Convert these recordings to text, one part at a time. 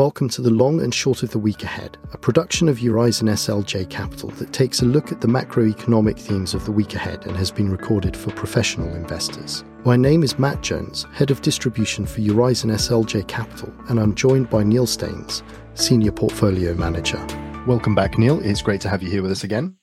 Welcome to the long and short of the week ahead, a production of Eurizon SLJ Capital that takes a look at the macroeconomic themes of the week ahead and has been recorded for professional investors. My name is Matt Jones, Head of Distribution for Eurizon SLJ Capital, and I'm joined by Neil Staines, Senior Portfolio Manager. Welcome back, Neil. It's great to have you here with us again.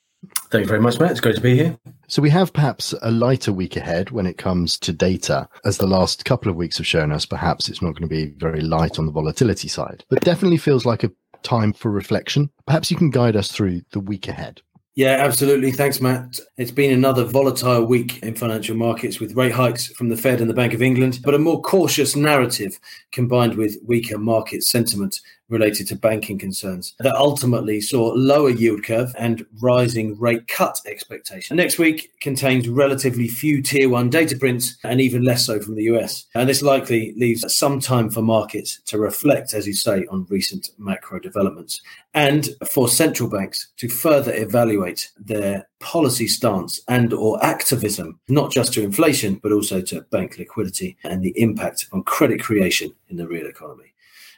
Thank you very much, Matt. It's great to be here. So, we have perhaps a lighter week ahead when it comes to data. As the last couple of weeks have shown us, perhaps it's not going to be very light on the volatility side, but definitely feels like a time for reflection. Perhaps you can guide us through the week ahead. Yeah, absolutely. Thanks, Matt. It's been another volatile week in financial markets with rate hikes from the Fed and the Bank of England, but a more cautious narrative combined with weaker market sentiment related to banking concerns that ultimately saw lower yield curve and rising rate cut expectations. Next week contains relatively few tier one data prints and even less so from the US. And this likely leaves some time for markets to reflect, as you say, on recent macro developments and for central banks to further evaluate their policy stance and or activism not just to inflation but also to bank liquidity and the impact on credit creation in the real economy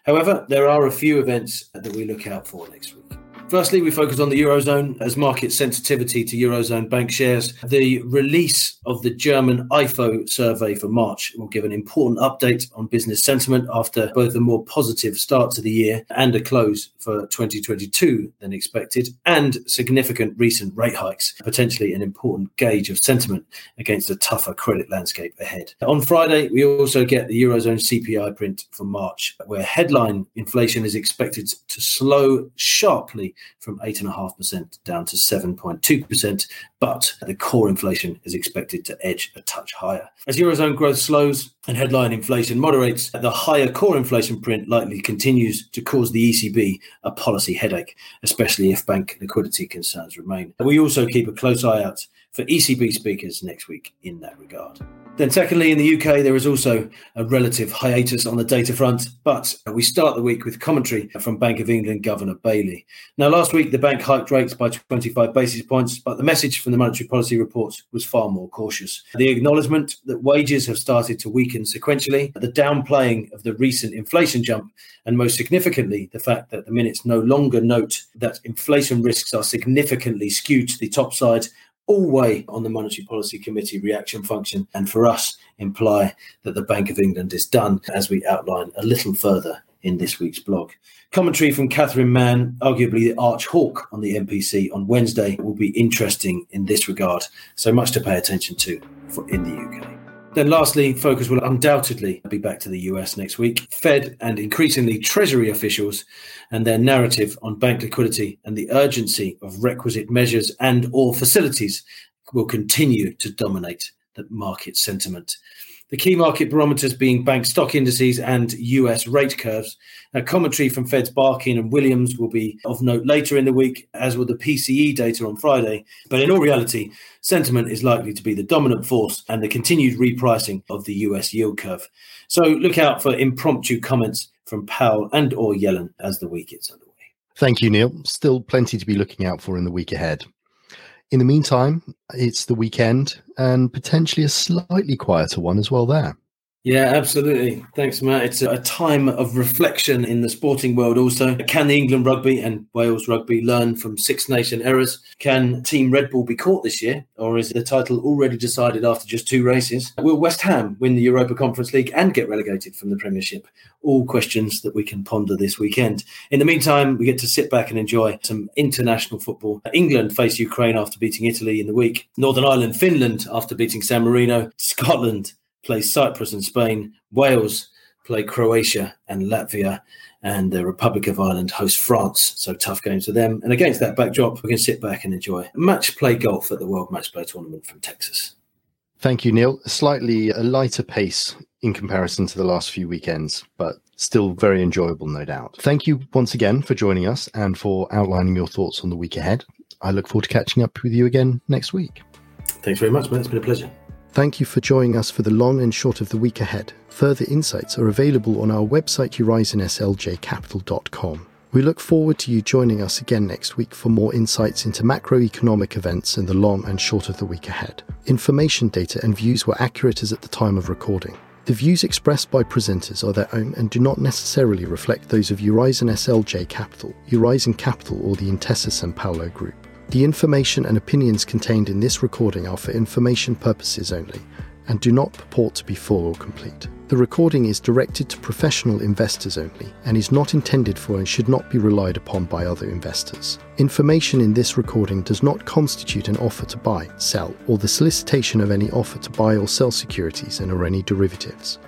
However, there are a few events that we look out for next week. Firstly, we focus on the Eurozone as market sensitivity to Eurozone bank shares. The release of the German IFO survey for March will give an important update on business sentiment after both a more positive start to the year and a close for 2022 than expected, and significant recent rate hikes, potentially an important gauge of sentiment against a tougher credit landscape ahead. On Friday, we also get the Eurozone CPI print for March, where headline inflation is expected to slow sharply from 8.5% down to 7.2%, but the core inflation is expected to edge a touch higher. As Eurozone growth slows and headline inflation moderates, the higher core inflation print likely continues to cause the ECB a policy headache, especially if bank liquidity concerns remain. We also keep a close eye out for ECB speakers next week in that regard. Then, secondly, in the UK, there is also a relative hiatus on the data front, but we start the week with commentary from Bank of England Governor Bailey. Now, last week, the bank hiked rates by 25 basis points, but the message from the monetary policy report was far more cautious. The acknowledgement that wages have started to weaken sequentially, the downplaying of the recent inflation jump, and most significantly, the fact that the minutes no longer note that inflation risks are significantly skewed to the top side all weigh on the Monetary Policy Committee reaction function, and for us, imply that the Bank of England is done, as we outline a little further in this week's blog. Commentary from Catherine Mann, arguably the arch hawk on the MPC on Wednesday, will be interesting in this regard. So much to pay attention to for in the UK. Then, lastly, focus will undoubtedly be back to the US next week. Fed and increasingly Treasury officials and their narrative on bank liquidity and the urgency of requisite measures and or facilities will continue to dominate the market sentiment. The key market barometers being bank stock indices and US rate curves. A commentary from Fed's Barkin and Williams will be of note later in the week, as will the PCE data on Friday. But in all reality, sentiment is likely to be the dominant force and the continued repricing of the US yield curve. So look out for impromptu comments from Powell and or Yellen as the week gets underway. Thank you, Neil. Still plenty to be looking out for in the week ahead. In the meantime, it's the weekend and potentially a slightly quieter one as well there. Yeah, absolutely. Thanks, Matt. It's a time of reflection in the sporting world also. Can the England rugby and Wales rugby learn from Six Nation errors? Can Team Red Bull be caught this year? Or is the title already decided after just two races? Will West Ham win the Europa Conference League and get relegated from the Premiership? All questions that we can ponder this weekend. In the meantime, we get to sit back and enjoy some international football. England face Ukraine after beating Italy in the week. Northern Ireland, Finland after beating San Marino. Scotland play Cyprus and Spain. Wales play Croatia and Latvia. And the Republic of Ireland host France. So tough games for them. And against that backdrop, we can sit back and enjoy match play golf at the World Match Play Tournament from Texas. Thank you, Neil. Slightly a lighter pace in comparison to the last few weekends, but still very enjoyable, no doubt. Thank you once again for joining us and for outlining your thoughts on the week ahead. I look forward to catching up with you again next week. Thanks very much, man. It's been a pleasure. Thank you for joining us for the long and short of the week ahead. Further insights are available on our website eurizonSLJcapital.com. We look forward to you joining us again next week for more insights into macroeconomic events in the long and short of the week ahead. Information, data, and views were accurate as at the time of recording. The views expressed by presenters are their own and do not necessarily reflect those of Eurizon SLJ Capital, Eurizon Capital, or the Intesa Sanpaolo Group. The information and opinions contained in this recording are for information purposes only and do not purport to be full or complete. The recording is directed to professional investors only and is not intended for and should not be relied upon by other investors. Information in this recording does not constitute an offer to buy, sell, or the solicitation of any offer to buy or sell securities and or any derivatives.